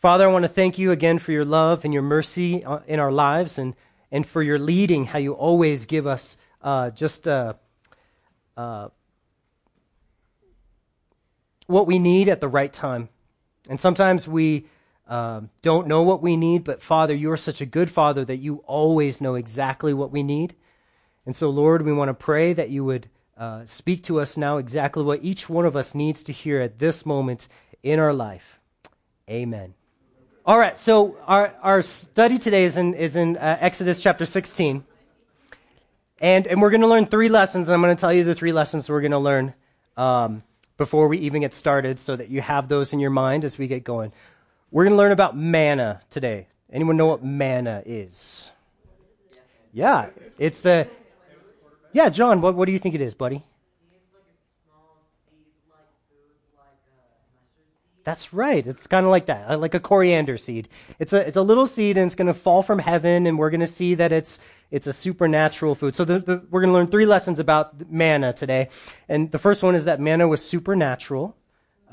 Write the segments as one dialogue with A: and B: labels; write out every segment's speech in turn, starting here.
A: Father, I want to thank you again for your love and your mercy uh, in our lives and, and for your leading, how you always give us uh, just uh, uh, what we need at the right time. And sometimes we um, don't know what we need, but Father, you are such a good Father that you always know exactly what we need. And so, Lord, we want to pray that you would uh, speak to us now exactly what each one of us needs to hear at this moment in our life. Amen. All right, so our, our study today is in, is in uh, Exodus chapter 16. And, and we're going to learn three lessons, and I'm going to tell you the three lessons we're going to learn um, before we even get started so that you have those in your mind as we get going. We're going to learn about manna today. Anyone know what manna is? Yeah, it's the. Yeah, John, what, what do you think it is, buddy? That's right. It's kind of like that, uh, like a coriander seed. It's a it's a little seed, and it's going to fall from heaven, and we're going to see that it's it's a supernatural food. So the, the, we're going to learn three lessons about manna today, and the first one is that manna was supernatural.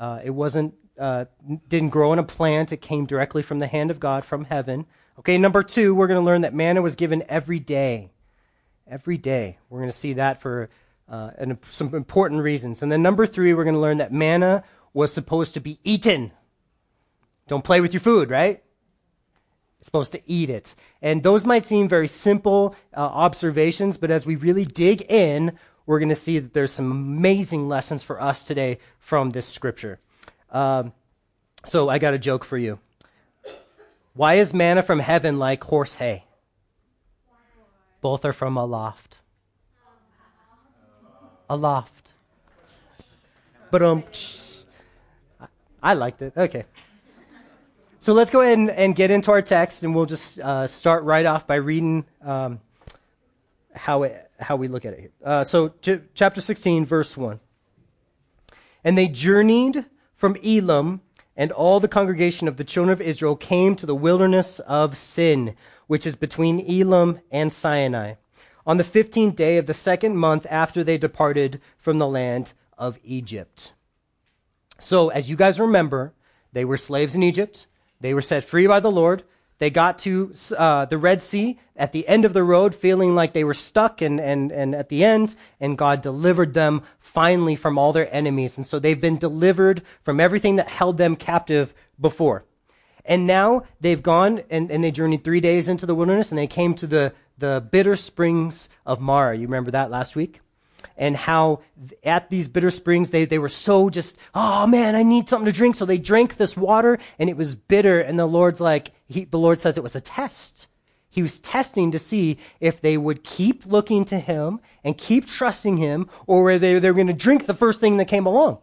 A: Uh, it wasn't uh, didn't grow in a plant; it came directly from the hand of God from heaven. Okay. Number two, we're going to learn that manna was given every day. Every day, we're going to see that for uh, some important reasons. And then number three, we're going to learn that manna was supposed to be eaten. Don't play with your food, right? It's supposed to eat it. And those might seem very simple uh, observations, but as we really dig in, we're going to see that there's some amazing lessons for us today from this scripture. Um, so I got a joke for you. Why is manna from heaven like horse hay? Both are from aloft. Aloft. But um. I liked it. Okay. So let's go ahead and, and get into our text, and we'll just uh, start right off by reading um, how, it, how we look at it here. Uh, so, ch- chapter 16, verse 1. And they journeyed from Elim, and all the congregation of the children of Israel came to the wilderness of Sin, which is between Elim and Sinai, on the fifteenth day of the second month after they departed from the land of Egypt. So, as you guys remember, they were slaves in Egypt. They were set free by the Lord. They got to uh, the Red Sea at the end of the road, feeling like they were stuck, and, and, and at the end, and God delivered them finally from all their enemies. And so they've been delivered from everything that held them captive before. And now they've gone and, and they journeyed three days into the wilderness, and they came to the, the bitter springs of Marah. You remember that last week? And how at these bitter springs they, they were so just, oh man, I need something to drink. So they drank this water and it was bitter. And the Lord's like, he, the Lord says it was a test. He was testing to see if they would keep looking to him and keep trusting him or whether they, they were going to drink the first thing that came along.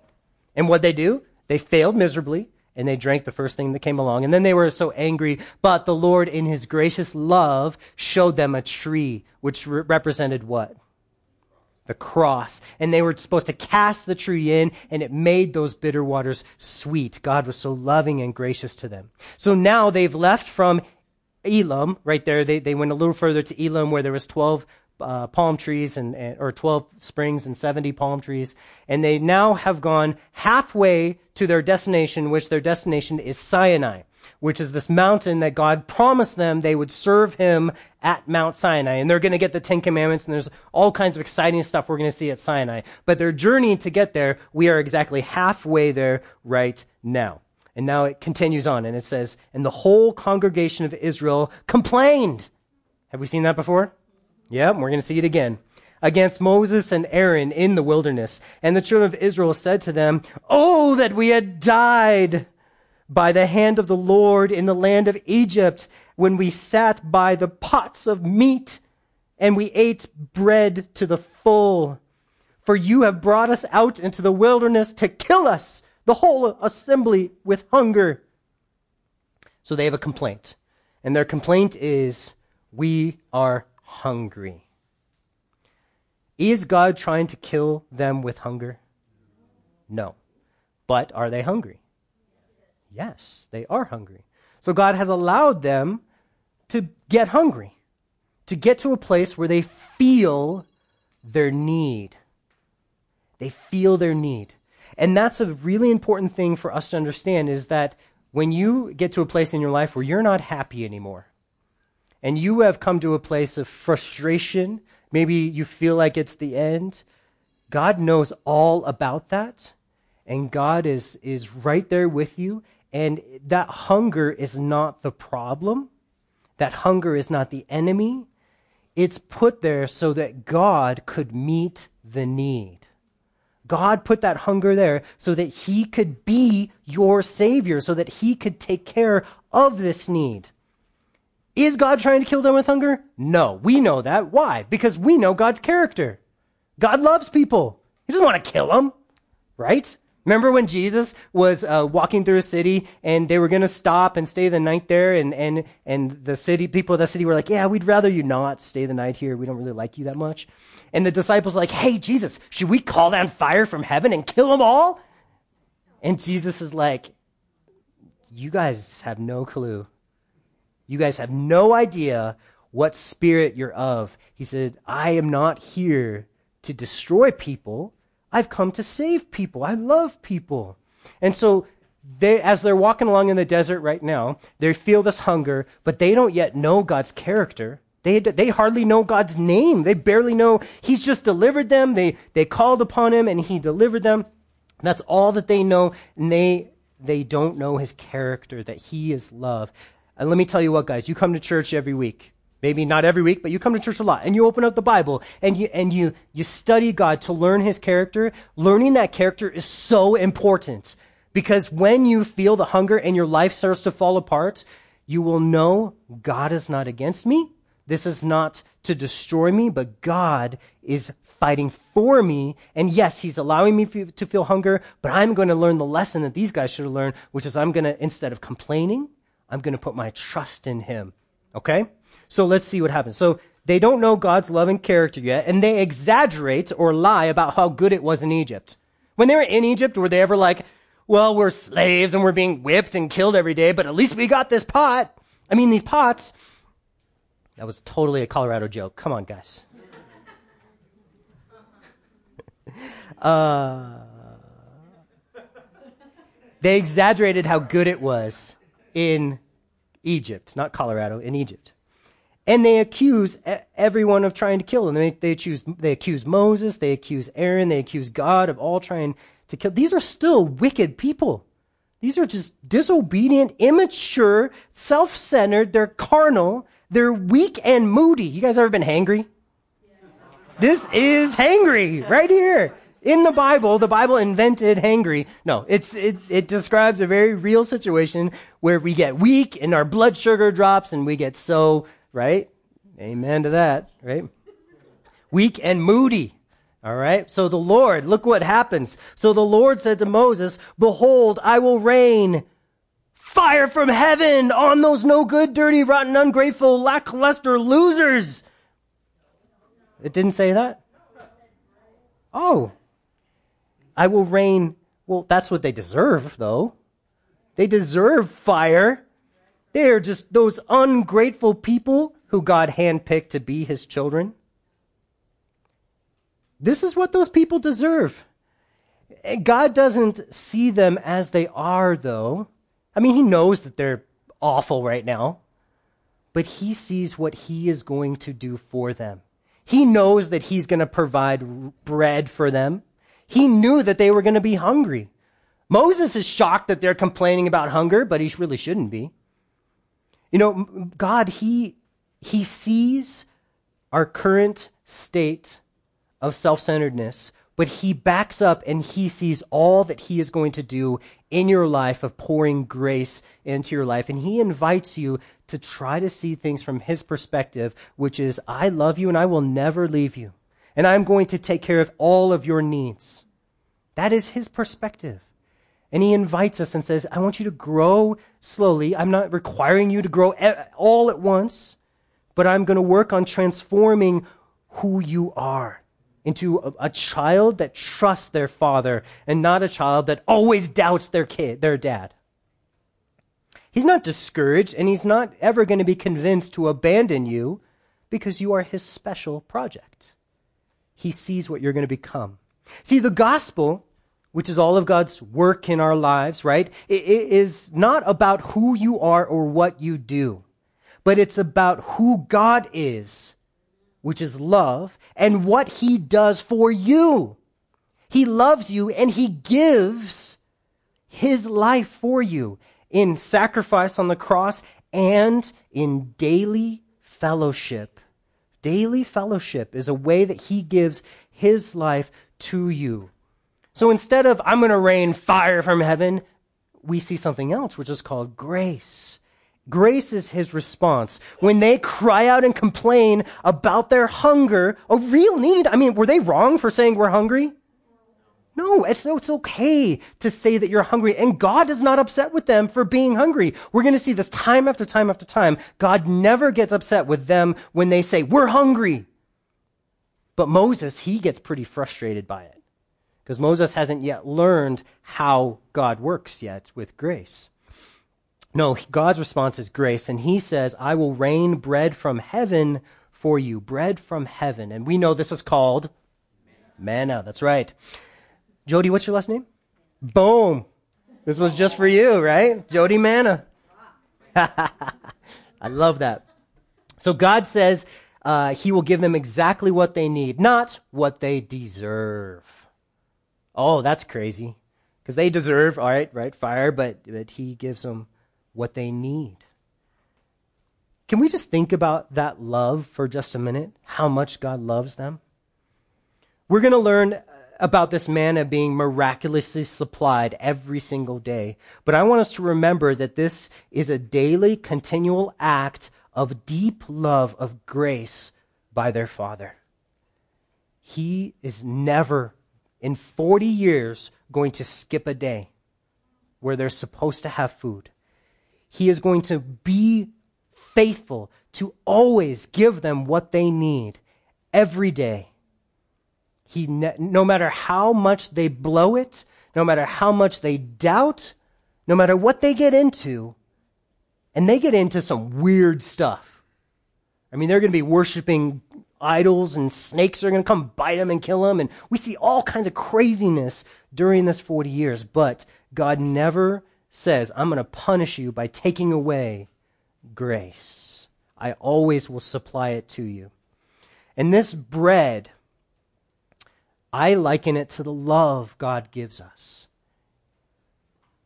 A: And what they do? They failed miserably and they drank the first thing that came along. And then they were so angry, but the Lord in his gracious love showed them a tree, which re- represented what? The cross. And they were supposed to cast the tree in, and it made those bitter waters sweet. God was so loving and gracious to them. So now they've left from Elim, right there. They, they went a little further to Elim, where there was 12 uh, palm trees and, and, or 12 springs and 70 palm trees. And they now have gone halfway to their destination, which their destination is Sinai which is this mountain that God promised them they would serve him at Mount Sinai. And they're going to get the Ten Commandments, and there's all kinds of exciting stuff we're going to see at Sinai. But their journey to get there, we are exactly halfway there right now. And now it continues on, and it says, And the whole congregation of Israel complained. Have we seen that before? Yeah, we're going to see it again against Moses and Aaron in the wilderness. And the children of Israel said to them, Oh, that we had died by the hand of the Lord in the land of Egypt when we sat by the pots of meat and we ate bread to the full. For you have brought us out into the wilderness to kill us, the whole assembly, with hunger. So they have a complaint. And their complaint is, We are hungry. Is God trying to kill them with hunger? No. But are they hungry? Yes, they are hungry. So God has allowed them to get hungry, to get to a place where they feel their need. They feel their need. And that's a really important thing for us to understand is that when you get to a place in your life where you're not happy anymore, and you have come to a place of frustration, maybe you feel like it's the end, God knows all about that, and God is, is right there with you. And that hunger is not the problem. That hunger is not the enemy. It's put there so that God could meet the need. God put that hunger there so that He could be your Savior, so that He could take care of this need. Is God trying to kill them with hunger? No, we know that. Why? Because we know God's character. God loves people. He doesn't want to kill them, right? Remember when Jesus was uh, walking through a city and they were going to stop and stay the night there, and, and, and the city people of the city were like, "Yeah, we'd rather you not stay the night here. We don't really like you that much." And the disciples were like, "Hey, Jesus, should we call down fire from heaven and kill them all?" And Jesus is like, "You guys have no clue. You guys have no idea what spirit you're of." He said, "I am not here to destroy people." I've come to save people. I love people. And so they, as they're walking along in the desert right now, they feel this hunger, but they don't yet know God's character. They, they hardly know God's name. They barely know He's just delivered them. They, they called upon Him and He delivered them. That's all that they know. And they, they don't know His character, that He is love. And let me tell you what, guys, you come to church every week maybe not every week, but you come to church a lot and you open up the Bible and you, and you, you study God to learn his character. Learning that character is so important because when you feel the hunger and your life starts to fall apart, you will know God is not against me. This is not to destroy me, but God is fighting for me. And yes, he's allowing me to feel hunger, but I'm going to learn the lesson that these guys should have learned, which is I'm going to, instead of complaining, I'm going to put my trust in him. Okay? So let's see what happens. So they don't know God's love and character yet, and they exaggerate or lie about how good it was in Egypt. When they were in Egypt, were they ever like, well, we're slaves and we're being whipped and killed every day, but at least we got this pot. I mean, these pots. That was totally a Colorado joke. Come on, guys. uh, they exaggerated how good it was in Egypt, not Colorado, in Egypt and they accuse everyone of trying to kill them. They, they, accuse, they accuse Moses, they accuse Aaron, they accuse God of all trying to kill. These are still wicked people. These are just disobedient, immature, self centered, they're carnal, they're weak and moody. You guys ever been hangry? This is hangry right here. In the Bible, the Bible invented hangry. No, it's, it, it describes a very real situation where we get weak and our blood sugar drops and we get so right? Amen to that, right? Weak and moody. All right. So the Lord, look what happens. So the Lord said to Moses, behold, I will rain fire from heaven on those no good, dirty, rotten, ungrateful, lackluster losers. It didn't say that? Oh. I will rain. Well, that's what they deserve, though. They deserve fire. They are just those ungrateful people who God handpicked to be his children. This is what those people deserve. God doesn't see them as they are, though. I mean, he knows that they're awful right now, but he sees what he is going to do for them. He knows that he's going to provide bread for them. He knew that they were going to be hungry. Moses is shocked that they're complaining about hunger, but he really shouldn't be. You know, God, He, He sees our current state of self centeredness, but He backs up and He sees all that He is going to do in your life of pouring grace into your life. And He invites you to try to see things from His perspective, which is, I love you and I will never leave you. And I'm going to take care of all of your needs. That is His perspective. And he invites us and says, I want you to grow slowly. I'm not requiring you to grow all at once, but I'm going to work on transforming who you are into a, a, child that trusts their father and not a child that always doubts their kid, their dad. He's not discouraged and he's not ever going to be convinced to abandon you because you are his special project. He sees what you're going to become. See, the gospel which is all of God's work in our lives, right? It is not about who you are or what you do, but it's about who God is, which is love, and what he does for you. He loves you and he gives his life for you in sacrifice on the cross and in daily fellowship. Daily fellowship is a way that he gives his life to you. So instead of, I'm going to rain fire from heaven, we see something else, which is called grace. Grace is his response. When they cry out and complain about their hunger, a real need. I mean, were they wrong for saying we're hungry? No, it's, it's okay to say that you're hungry. And God is not upset with them for being hungry. We're going to see this time after time after time. God never gets upset with them when they say, we're hungry. But Moses, he gets pretty frustrated by it because Moses hasn't yet learned how God works yet with grace. No, God's response is grace. And he says, I will rain bread from heaven for you, bread from heaven. And we know this is called manna. That's right. Jody, what's your last name? Boom. This was just for you, right? Jody Manna. I love that. So God says uh, He will give them exactly what they need, not what they deserve. Oh, that's crazy. Because they deserve, all right, right, fire, but, but He gives them what they need. Can we just think about that love for just a minute? How much God loves them? We're going to learn about this manna being miraculously supplied every single day. But I want us to remember that this is a daily, continual act of deep love of grace by their Father. He is never, in 40 years, going to skip a day where they're supposed to have food. He is going to be faithful to always give them what they need every day. He, no matter how much they blow it, no matter how much they doubt, no matter what they get into, and they get into some weird stuff. I mean, they're going to be worshiping idols and snakes are going to come bite them and kill them. And we see all kinds of craziness during this 40 years. But God never says, I'm going to punish you by taking away grace. I always will supply it to you. And this bread I liken it to the love God gives us.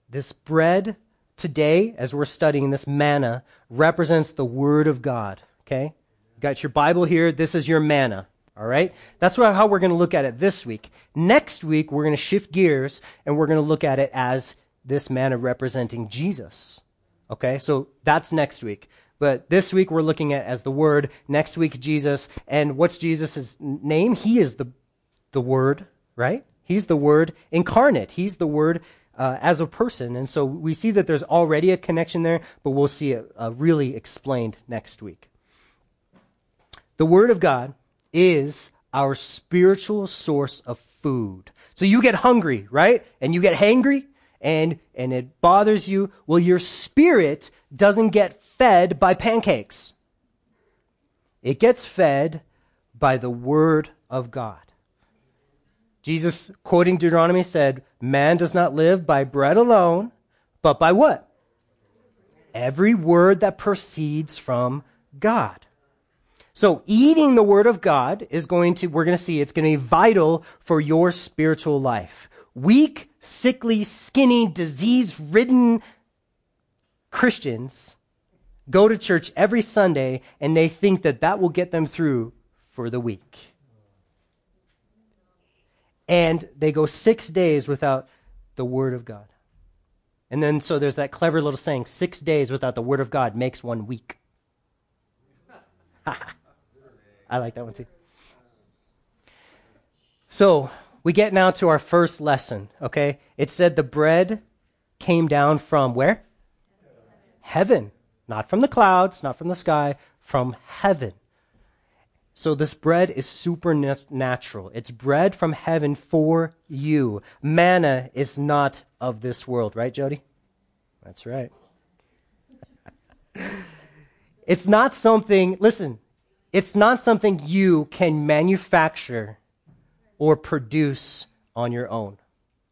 A: This bread today, as we're studying this manna, represents the Word of God. Okay? Got your Bible here. This is your manna. All right? That's how we're going to look at it this week. Next week, we're going to shift gears and we're going to look at it as this manna representing Jesus. Okay? So that's next week. But this week we're looking at as the Word. Next week, Jesus. And what's Jesus' name? He is the the Word, right? He's the Word incarnate. He's the Word uh, as a person. And so we see that there's already a connection there, but we'll see it uh, really explained next week. The Word of God is our spiritual source of food. So you get hungry, right? And you get hangry and, and it bothers you. Well, your spirit doesn't get fed by pancakes. It gets fed by the Word of God. Jesus, quoting Deuteronomy, said, Man does not live by bread alone, but by what? Every word that proceeds from God. So eating the word of God is going to, we're going to see, it's going to be vital for your spiritual life. Weak, sickly, skinny, disease ridden Christians go to church every Sunday and they think that that will get them through for the week and they go six days without the Word of God. And then, so there's that clever little saying six days without the Word of God makes one week. I like that one too. So, we get now to our first lesson, okay? It said the bread came down from where? Heaven. Not from the clouds, not from the sky, from heaven. So this bread is supernatural. It's bread from heaven for you. Manna is not of this world, right, Jody? That's right. it's not something, listen, it's not something you can manufacture or produce on your own.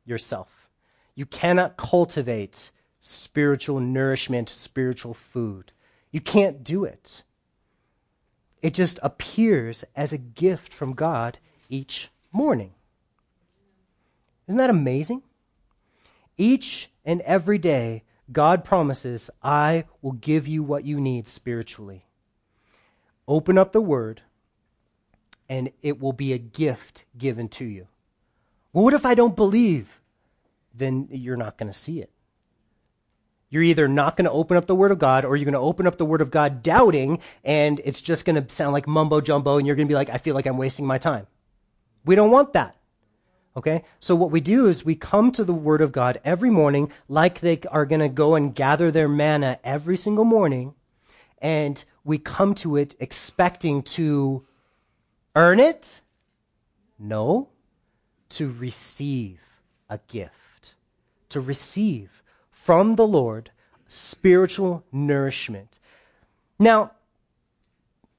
A: yourself. You cannot cultivate spiritual nourishment, spiritual food. You can't do it. It just appears as a gift from God each morning. Isn't that amazing? Each and every day, God promises, I will give you what you need spiritually. Open up the Word, and it will be a gift given to you. Well, what if I don't believe? Then you're not going to see it. You're either not going to open up the Word of God or you're going to open up the Word of God doubting, and it's just going to sound like mumbo jumbo, and you're going to be like, I feel like I'm wasting my time. We don't want that. Okay? So what we do is we come to the Word of God every morning like they are going to go and gather their manna every single morning, and we come to it expecting to earn it? No. To receive a gift. To receive from the Lord spiritual nourishment. Now,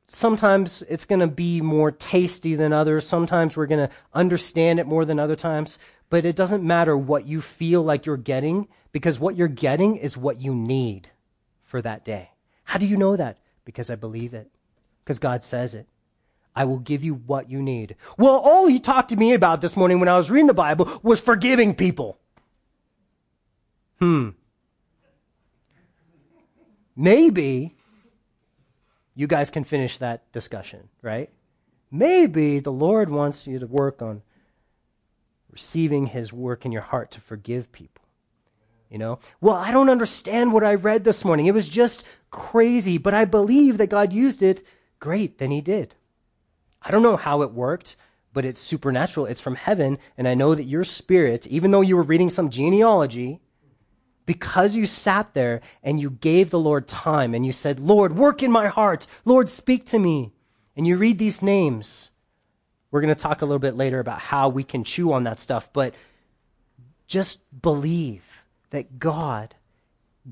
A: sometimes it's going to be more tasty than others. Sometimes we're going to understand it more than other times. But it doesn't matter what you feel like you're getting because what you're getting is what you need for that day. How do you know that? Because I believe it. Because God says it. I will give you what you need. Well, all he talked to me about this morning when I was reading the Bible was forgiving people. Hmm. Maybe you guys can finish that discussion, right? Maybe the Lord wants you to work on receiving his work in your heart to forgive people. You know? Well, I don't understand what I read this morning. It was just crazy, but I believe that God used it. Great, then he did. I don't know how it worked, but it's supernatural. It's from heaven, and I know that your spirit, even though you were reading some genealogy, because you sat there and you gave the Lord time and you said, Lord, work in my heart. Lord, speak to me. And you read these names. We're going to talk a little bit later about how we can chew on that stuff, but just believe that God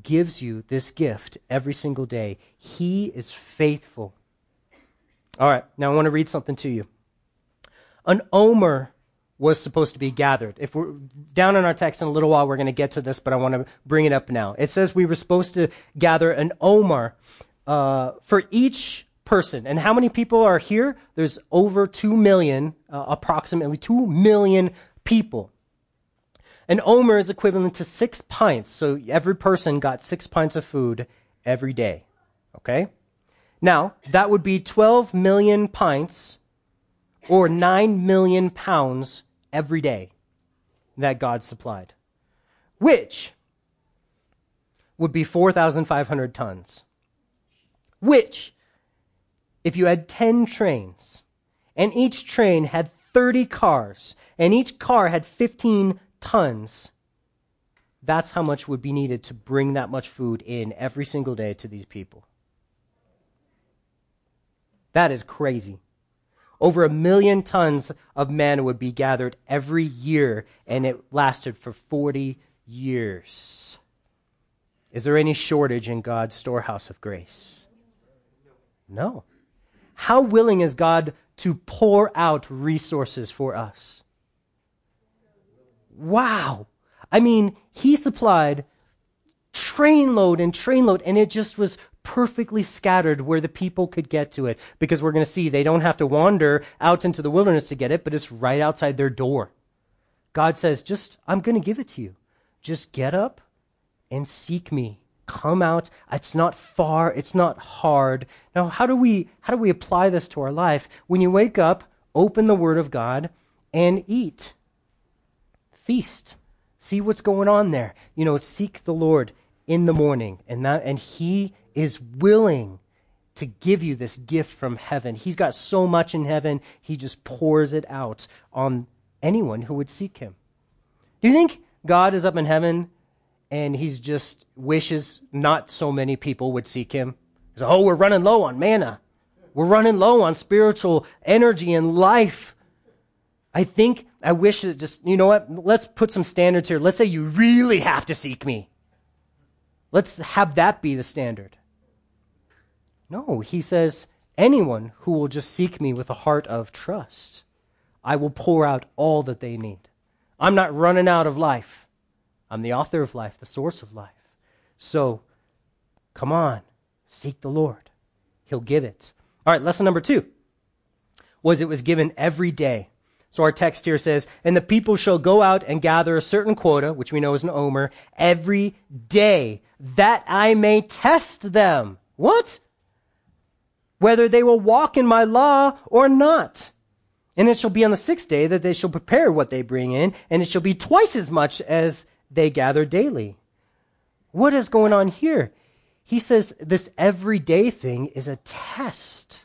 A: gives you this gift every single day. He is faithful. All right, now I want to read something to you. An omer was supposed to be gathered. If we're down in our text in a little while, we're going to get to this, but I want to bring it up now. It says we were supposed to gather an omer uh, for each person. And how many people are here? There's over 2 million, uh, approximately 2 million people. An omer is equivalent to six pints, so every person got six pints of food every day. Okay? Now, that would be 12 million pints or 9 million pounds every day that God supplied, which would be 4,500 tons. Which, if you had 10 trains, and each train had 30 cars, and each car had 15 tons, that's how much would be needed to bring that much food in every single day to these people. That is crazy. Over a million tons of manna would be gathered every year, and it lasted for 40 years. Is there any shortage in God's storehouse of grace? No. How willing is God to pour out resources for us? Wow. I mean, He supplied trainload and trainload, and it just was perfectly scattered where the people could get to it because we're going to see they don't have to wander out into the wilderness to get it, but it's right outside their door. God says, just, I'm going to give it to you. Just get up and seek me. Come out. It's not far. It's not hard. Now, how do we, how do we apply this to our life? When you wake up, open the word of God and eat. Feast. See what's going on there. You know, seek the Lord in the morning and that, and he is willing to give you this gift from heaven. He's got so much in heaven, he just pours it out on anyone who would seek him. Do you think God is up in heaven and he's just wishes not so many people would seek him? He's like, oh, we're running low on manna. We're running low on spiritual energy and life. I think, I wish that just, you know what? Let's put some standards here. Let's say you really have to seek me. Let's have that be the standard. No, he says, anyone who will just seek me with a heart of trust, I will pour out all that they need. I'm not running out of life. I'm the author of life, the source of life. So, come on, seek the Lord. He'll give it. All right, lesson number two was it was given every day. So our text here says, and the people shall go out and gather a certain quota, which we know is an omer, every day, that I may test them. What? Whether they will walk in my law or not. And it shall be on the sixth day that they shall prepare what they bring in, and it shall be twice as much as they gather daily. What is going on here? He says this everyday thing is a test.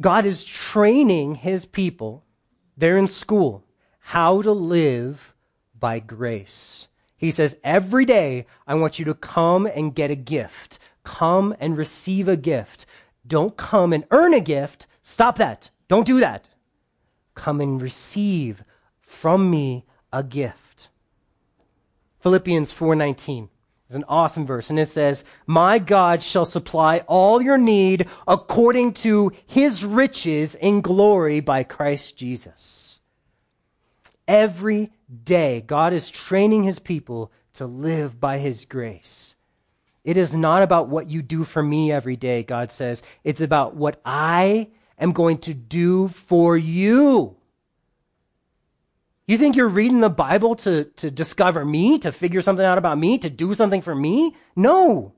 A: God is training his people, they're in school, how to live by grace. He says, every day I want you to come and get a gift. Come and receive a gift. Don't come and earn a gift. Stop that. Don't do that. Come and receive from me a gift. Philippians 4:19 is an awesome verse and it says, "My God shall supply all your need according to his riches in glory by Christ Jesus." Every day God is training his people to live by his grace. It is not about what you do for me every day, God says. It's about what I am going to do for you. You think you're reading the Bible to, to discover me, to figure something out about me, to do something for me? No.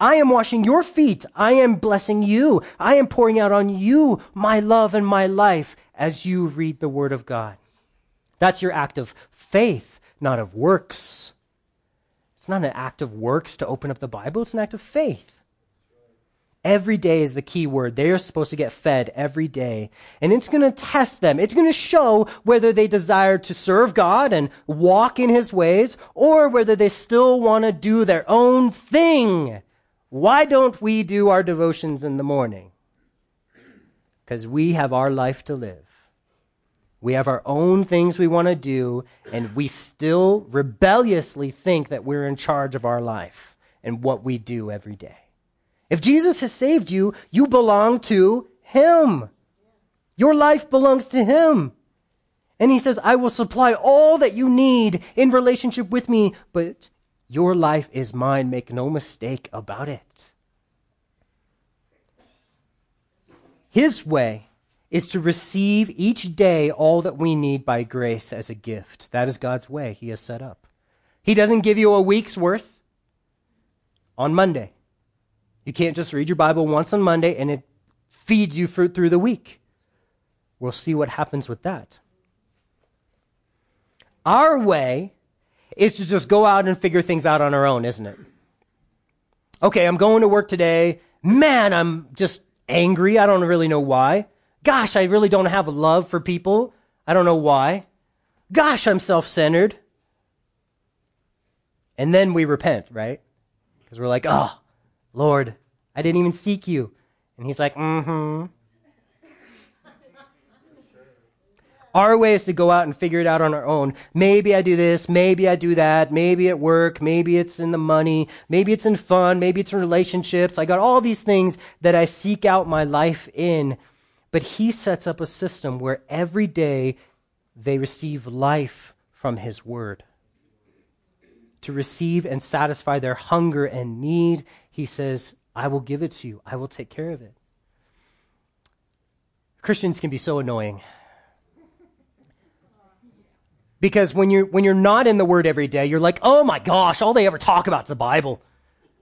A: I am washing your feet. I am blessing you. I am pouring out on you my love and my life as you read the Word of God. That's your act of faith, not of works. It's not an act of works to open up the Bible, it's an act of faith. Every day is the key word. They are supposed to get fed every day. And it's going to test them. It's going to show whether they desire to serve God and walk in His ways or whether they still want to do their own thing. Why don't we do our devotions in the morning? Because we have our life to live. We have our own things we want to do, and we still rebelliously think that we're in charge of our life and what we do every day. If Jesus has saved you, you belong to Him. Your life belongs to Him. And He says, I will supply all that you need in relationship with me, but your life is mine. Make no mistake about it. His way is to receive each day all that we need by grace as a gift. That is God's way He has set up. He doesn't give you a week's worth on Monday. You can't just read your Bible once on Monday and it feeds you fruit through the week. We'll see what happens with that. Our way is to just go out and figure things out on our own, isn't it? Okay, I'm going to work today. Man, I'm just angry. I don't really know why. Gosh, I really don't have a love for people. I don't know why. Gosh, I'm self centered. And then we repent, right? Because we're like, oh, Lord, I didn't even seek you. And he's like, mm hmm. Our way is to go out and figure it out on our own. Maybe I do this, maybe I do that, maybe at work, maybe it's in the money, maybe it's in fun, maybe it's in relationships. I got all these things that I seek out my life in. But he sets up a system where every day they receive life from his word to receive and satisfy their hunger and need, he says, I will give it to you. I will take care of it. Christians can be so annoying. Because when you're, when you're not in the Word every day, you're like, oh my gosh, all they ever talk about is the Bible.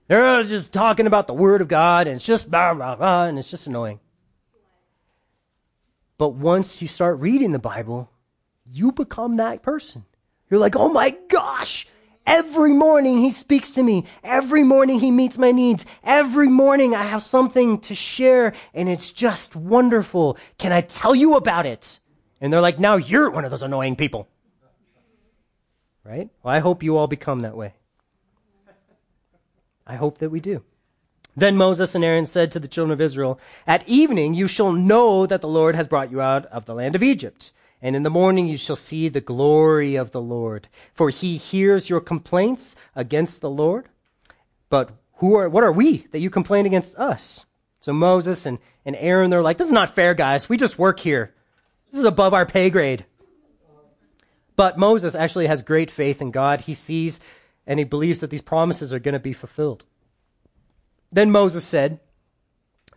A: They're just talking about the Word of God, and it's just blah, blah, blah, and it's just annoying. But once you start reading the Bible, you become that person. You're like, oh my gosh, Every morning he speaks to me. Every morning he meets my needs. Every morning I have something to share and it's just wonderful. Can I tell you about it? And they're like, now you're one of those annoying people. Right? Well, I hope you all become that way. I hope that we do. Then Moses and Aaron said to the children of Israel, At evening you shall know that the Lord has brought you out of the land of Egypt. And in the morning you shall see the glory of the Lord. For he hears your complaints against the Lord. But who are, what are we that you complain against us? So Moses and, and Aaron, they're like, this is not fair, guys. We just work here. This is above our pay grade. But Moses actually has great faith in God. He sees and he believes that these promises are going to be fulfilled. Then Moses said,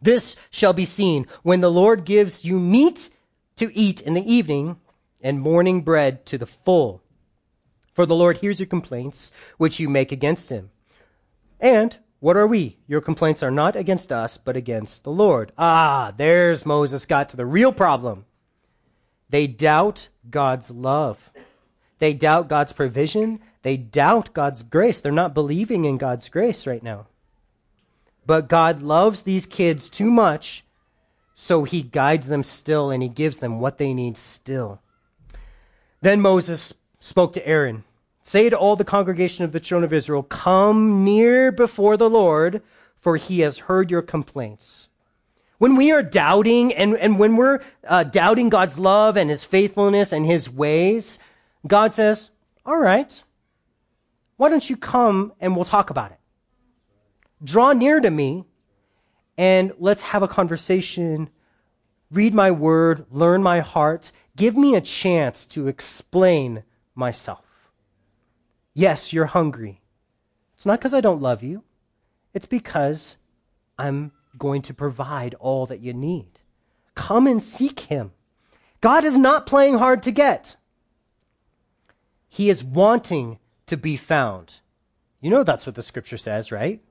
A: This shall be seen when the Lord gives you meat to eat in the evening and morning bread to the full. For the Lord hears your complaints, which you make against him. And what are we? Your complaints are not against us, but against the Lord. Ah, there's Moses got to the real problem. They doubt God's love. They doubt God's provision. They doubt God's grace. They're not believing in God's grace right now. But God loves these kids too much, so he guides them still and he gives them what they need still. Then Moses spoke to Aaron Say to all the congregation of the children of Israel, Come near before the Lord, for he has heard your complaints. When we are doubting and, and when we're uh, doubting God's love and his faithfulness and his ways, God says, All right, why don't you come and we'll talk about it? Draw near to me and let's have a conversation. Read my word, learn my heart. Give me a chance to explain myself. Yes, you're hungry. It's not because I don't love you, it's because I'm going to provide all that you need. Come and seek him. God is not playing hard to get. He is wanting to be found. You know that's what the scripture says, right?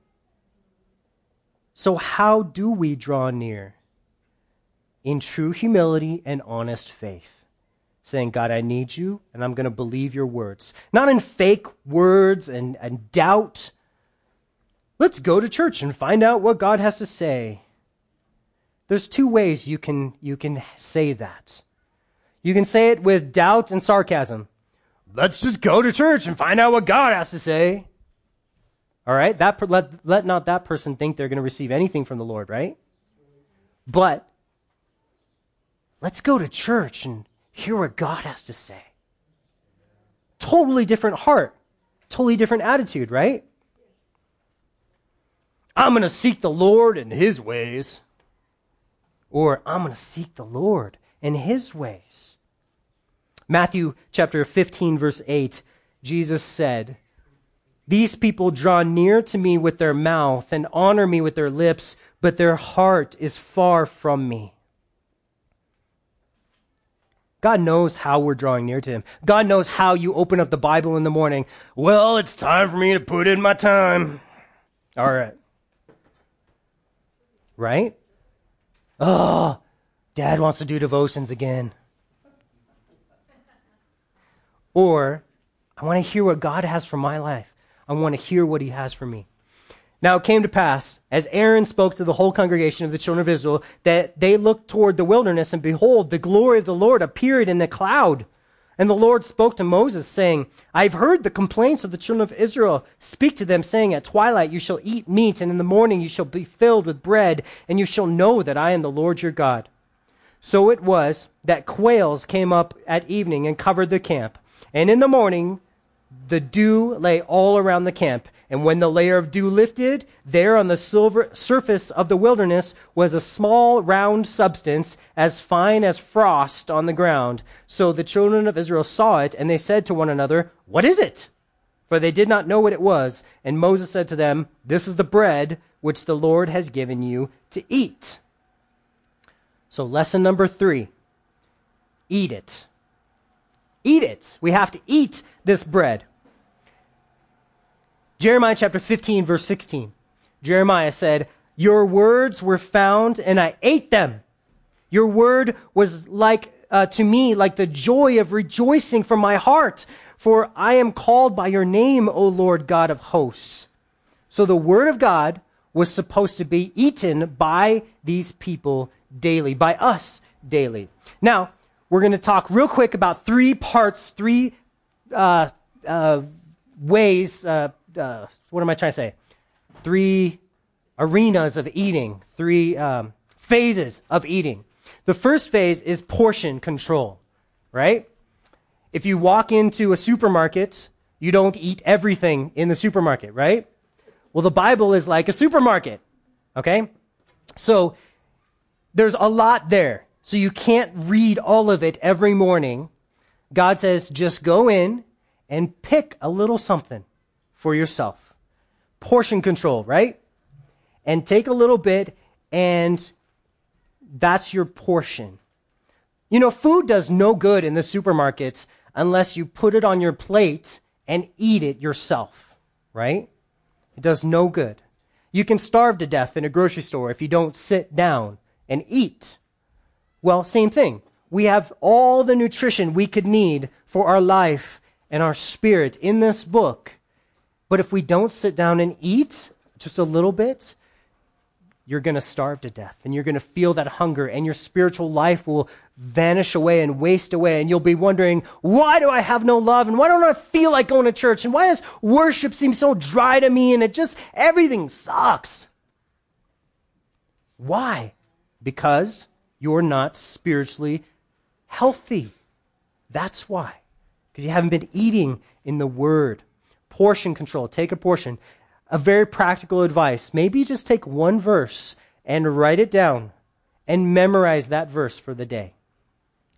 A: So, how do we draw near? In true humility and honest faith, saying, God, I need you, and I'm going to believe your words. Not in fake words and, and doubt. Let's go to church and find out what God has to say. There's two ways you can, you can say that. You can say it with doubt and sarcasm let's just go to church and find out what God has to say. All right? That let let not that person think they're going to receive anything from the Lord, right? But let's go to church and hear what God has to say. Totally different heart. Totally different attitude, right? I'm going to seek the Lord and his ways. Or I'm going to seek the Lord and his ways. Matthew chapter 15, verse 8, Jesus said, These people draw near to me with their mouth and honor me with their lips, but their heart is far from me. God knows how we're drawing near to Him. God knows how you open up the Bible in the morning. Well, it's time for me to put in my time. All right. Right? Oh, Dad wants to do devotions again. Or I want to hear what God has for my life. I want to hear what he has for me. Now it came to pass, as Aaron spoke to the whole congregation of the children of Israel, that they looked toward the wilderness, and behold, the glory of the Lord appeared in the cloud. And the Lord spoke to Moses, saying, I've heard the complaints of the children of Israel. Speak to them, saying, At twilight you shall eat meat, and in the morning you shall be filled with bread, and you shall know that I am the Lord your God. So it was that quails came up at evening and covered the camp. And in the morning, the dew lay all around the camp. And when the layer of dew lifted, there on the silver surface of the wilderness was a small round substance as fine as frost on the ground. So the children of Israel saw it, and they said to one another, What is it? For they did not know what it was. And Moses said to them, This is the bread which the Lord has given you to eat. So lesson number three, eat it eat it. We have to eat this bread. Jeremiah chapter 15, verse 16. Jeremiah said, Your words were found, and I ate them. Your word was like uh, to me like the joy of rejoicing from my heart, for I am called by your name, O Lord God of hosts. So the word of God was supposed to be eaten by these people daily, by us daily. Now, we're going to talk real quick about three parts, three uh, uh, ways. Uh, uh, what am I trying to say? Three arenas of eating, three um, phases of eating. The first phase is portion control, right? If you walk into a supermarket, you don't eat everything in the supermarket, right? Well, the Bible is like a supermarket, okay? So there's a lot there. So you can't read all of it every morning. God says, just go in and pick a little something for yourself. Portion control, right? And take a little bit, and that's your portion. You know, food does no good in the supermarkets unless you put it on your plate and eat it yourself, right? It does no good. You can starve to death in a grocery store if you don't sit down and eat. Well, same thing. We have all the nutrition we could need for our life and our spirit in this book. But if we don't sit down and eat just a little bit, you're going to starve to death and you're going to feel that hunger and your spiritual life will vanish away and waste away and you'll be wondering why do i have no love and why don't i feel like going to church and why does worship seem so dry to me and it just everything sucks why because you're not spiritually healthy that's why because you haven't been eating in the word portion control take a portion a very practical advice. Maybe just take one verse and write it down and memorize that verse for the day.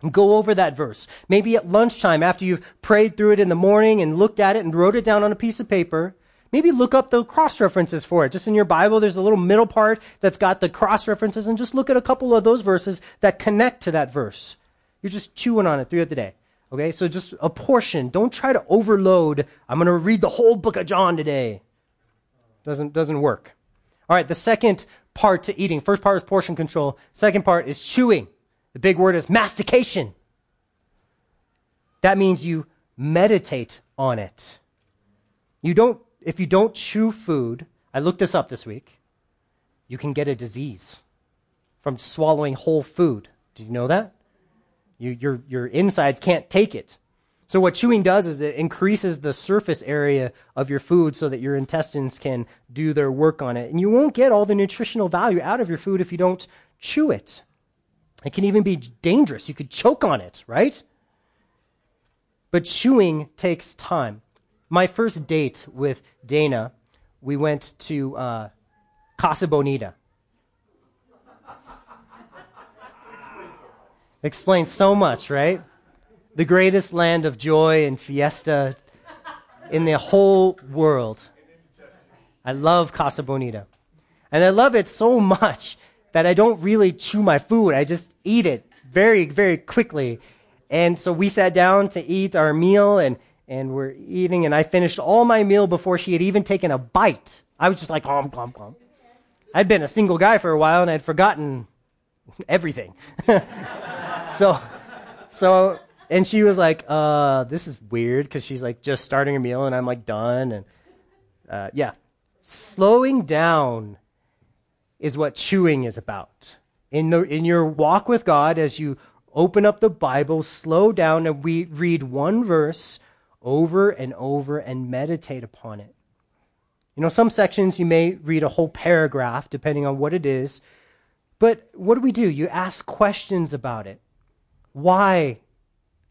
A: And go over that verse. Maybe at lunchtime after you've prayed through it in the morning and looked at it and wrote it down on a piece of paper. Maybe look up the cross references for it. Just in your Bible, there's a little middle part that's got the cross references and just look at a couple of those verses that connect to that verse. You're just chewing on it throughout the day. Okay, so just a portion. Don't try to overload. I'm going to read the whole book of John today. Doesn't, doesn't work. All right, the second part to eating. First part is portion control. Second part is chewing. The big word is mastication. That means you meditate on it. You don't, if you don't chew food, I looked this up this week, you can get a disease from swallowing whole food. Do you know that? You, your, your insides can't take it. So what chewing does is it increases the surface area of your food so that your intestines can do their work on it. And you won't get all the nutritional value out of your food if you don't chew it. It can even be dangerous. You could choke on it, right? But chewing takes time. My first date with Dana, we went to uh, Casa Bonita. Explains so much, right? the greatest land of joy and fiesta in the whole world. I love Casa Bonita. And I love it so much that I don't really chew my food. I just eat it very, very quickly. And so we sat down to eat our meal and, and we're eating and I finished all my meal before she had even taken a bite. I was just like, glom, glom, glom. I'd been a single guy for a while and I'd forgotten everything. so, so and she was like, uh, this is weird because she's like just starting her meal and I'm like done. And uh, yeah, slowing down is what chewing is about. In, the, in your walk with God, as you open up the Bible, slow down and we read one verse over and over and meditate upon it. You know, some sections you may read a whole paragraph depending on what it is. But what do we do? You ask questions about it. Why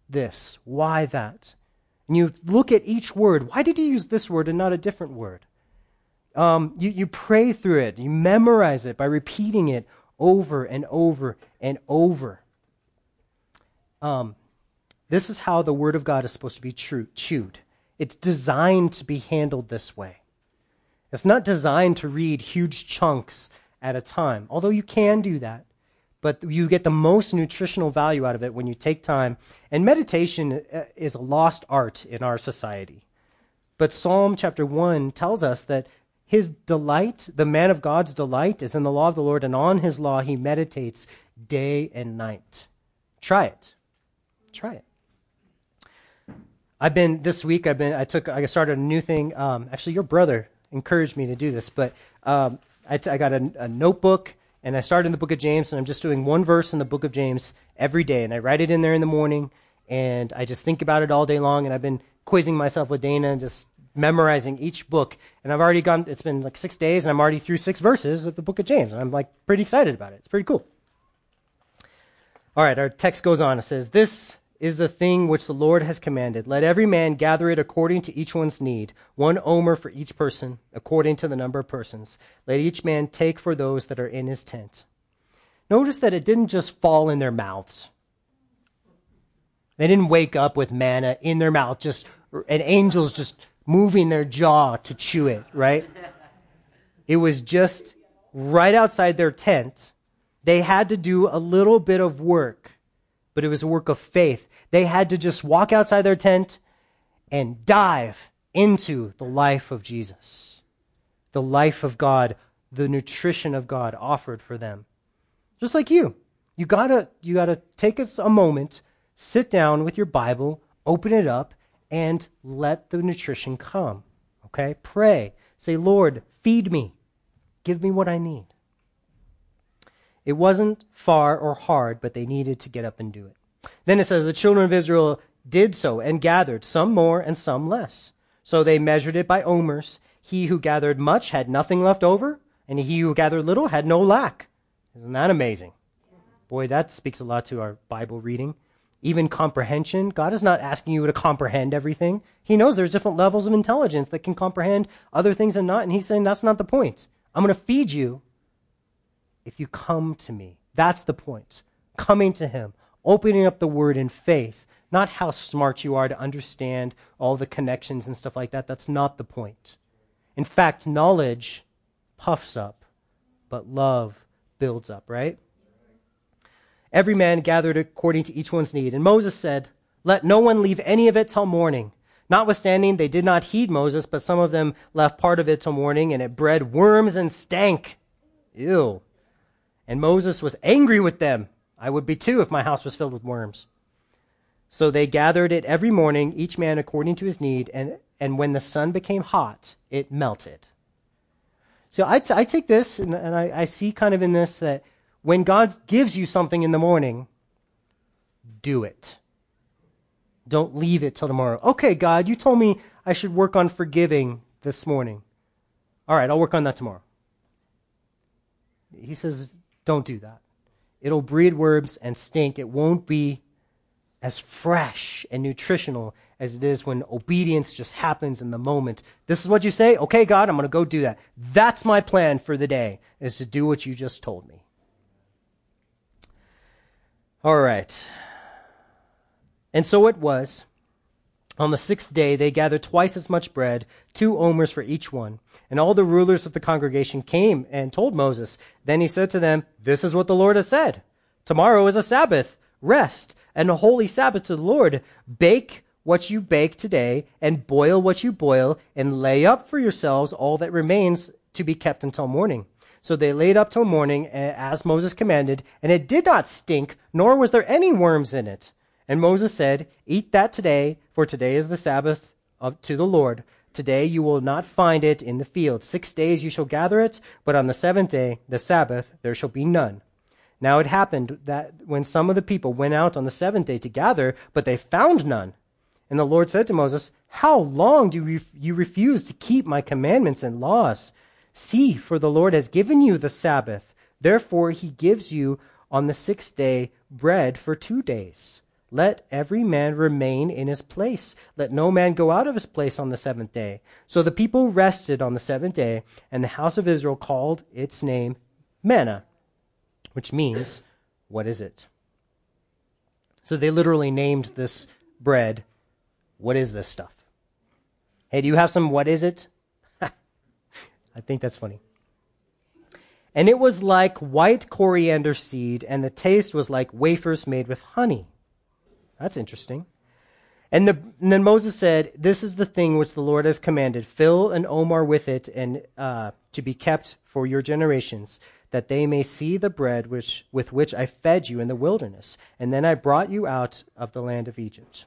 A: this? Why that? And you look at each word. Why did he use this word and not a different word? Um, you, you pray through it. You memorize it by repeating it over and over and over. Um, this is how the Word of God is supposed to be true, chewed. It's designed to be handled this way. It's not designed to read huge chunks at a time, although you can do that but you get the most nutritional value out of it when you take time. And meditation uh, is a lost art in our society. But Psalm chapter 1 tells us that his delight, the man of God's delight, is in the law of the Lord, and on his law he meditates day and night. Try it. Try it. I've been this week. I've been. I took. I started a new thing. Um, actually, your brother encouraged me to do this, but um, I, t- I got a, a notebook and I started in the book of James, and I'm just doing one verse in the book of James every day, and I write it in there in the morning, and I just think about it all day long, and I've been quizzing myself with Dana and just memorizing each book, and I've already gone, it's been like six days, and I'm already through six verses of the book of James, and I'm like pretty excited about it. It's pretty cool. All right, our text goes on. It says, This is the thing which the Lord has commanded. Let every man gather it according to each one's need, one omer for each person, according to the number of persons. Let each man take for those that are in his tent. Notice that it didn't just fall in their mouths. They didn't wake up with manna in their mouth, just and angels just moving their jaw to chew it, right? It was just right outside their tent. They had to do a little bit of work, but it was a work of faith. They had to just walk outside their tent and dive into the life of Jesus, the life of God, the nutrition of God offered for them. Just like you. You gotta, you gotta take us a moment, sit down with your Bible, open it up, and let the nutrition come. Okay? Pray. Say, Lord, feed me. Give me what I need. It wasn't far or hard, but they needed to get up and do it. Then it says, The children of Israel did so and gathered, some more and some less. So they measured it by omers. He who gathered much had nothing left over, and he who gathered little had no lack. Isn't that amazing? Boy, that speaks a lot to our Bible reading even comprehension. God is not asking you to comprehend everything. He knows there's different levels of intelligence that can comprehend other things and not. And he's saying that's not the point. I'm going to feed you if you come to me. That's the point. Coming to him, opening up the word in faith, not how smart you are to understand all the connections and stuff like that. That's not the point. In fact, knowledge puffs up, but love builds up, right? Every man gathered according to each one's need. And Moses said, Let no one leave any of it till morning. Notwithstanding, they did not heed Moses, but some of them left part of it till morning, and it bred worms and stank. Ew. And Moses was angry with them. I would be too if my house was filled with worms. So they gathered it every morning, each man according to his need, and, and when the sun became hot, it melted. So I, t- I take this, and, and I, I see kind of in this that when God gives you something in the morning, do it. Don't leave it till tomorrow. Okay, God, you told me I should work on forgiving this morning. All right, I'll work on that tomorrow. He says, don't do that. It'll breed worms and stink. It won't be as fresh and nutritional as it is when obedience just happens in the moment. This is what you say? Okay, God, I'm going to go do that. That's my plan for the day, is to do what you just told me. All right. And so it was. On the sixth day, they gathered twice as much bread, two omers for each one. And all the rulers of the congregation came and told Moses. Then he said to them, This is what the Lord has said. Tomorrow is a Sabbath, rest, and a holy Sabbath to the Lord. Bake what you bake today, and boil what you boil, and lay up for yourselves all that remains to be kept until morning. So they laid up till morning, as Moses commanded, and it did not stink, nor was there any worms in it. And Moses said, Eat that today, for today is the Sabbath of, to the Lord. Today you will not find it in the field. Six days you shall gather it, but on the seventh day, the Sabbath, there shall be none. Now it happened that when some of the people went out on the seventh day to gather, but they found none. And the Lord said to Moses, How long do you refuse to keep my commandments and laws? See, for the Lord has given you the Sabbath. Therefore, he gives you on the sixth day bread for two days. Let every man remain in his place. Let no man go out of his place on the seventh day. So the people rested on the seventh day, and the house of Israel called its name manna, which means, what is it? So they literally named this bread, what is this stuff? Hey, do you have some what is it? I think that's funny. And it was like white coriander seed, and the taste was like wafers made with honey. That's interesting. And, the, and then Moses said, This is the thing which the Lord has commanded fill an omer with it, and uh, to be kept for your generations, that they may see the bread which, with which I fed you in the wilderness. And then I brought you out of the land of Egypt.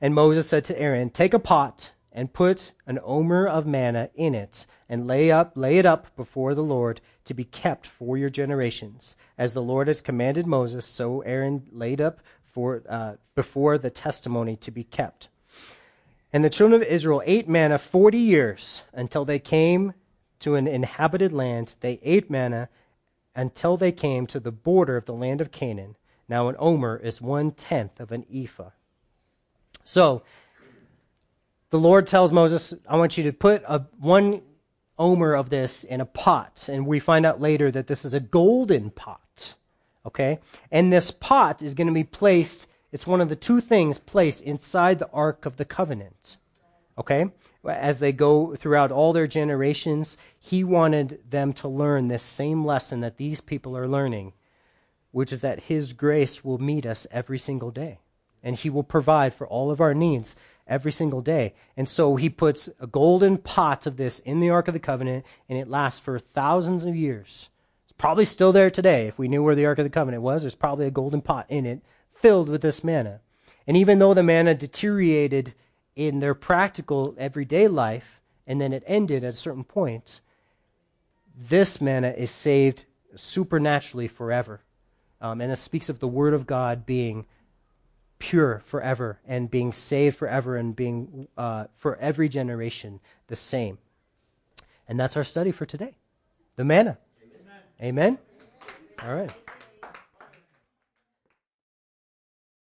A: And Moses said to Aaron, Take a pot and put an omer of manna in it, and lay up lay it up before the Lord to be kept for your generations. As the Lord has commanded Moses, so Aaron laid up for uh, before the testimony to be kept. And the children of Israel ate manna forty years until they came to an inhabited land. They ate manna until they came to the border of the land of Canaan. Now an omer is one tenth of an ephah. So the Lord tells Moses, I want you to put a, one omer of this in a pot. And we find out later that this is a golden pot. Okay? And this pot is going to be placed It's one of the two things placed inside the Ark of the Covenant. Okay? As they go throughout all their generations, he wanted them to learn this same lesson that these people are learning, which is that his grace will meet us every single day. And he will provide for all of our needs every single day. And so he puts a golden pot of this in the Ark of the Covenant, and it lasts for thousands of years. Probably still there today. If we knew where the Ark of the Covenant was, there's probably a golden pot in it filled with this manna. And even though the manna deteriorated in their practical everyday life, and then it ended at a certain point, this manna is saved supernaturally forever. Um, and it speaks of the Word of God being pure forever and being saved forever and being uh, for every generation the same. And that's our study for today the manna. Amen. All right.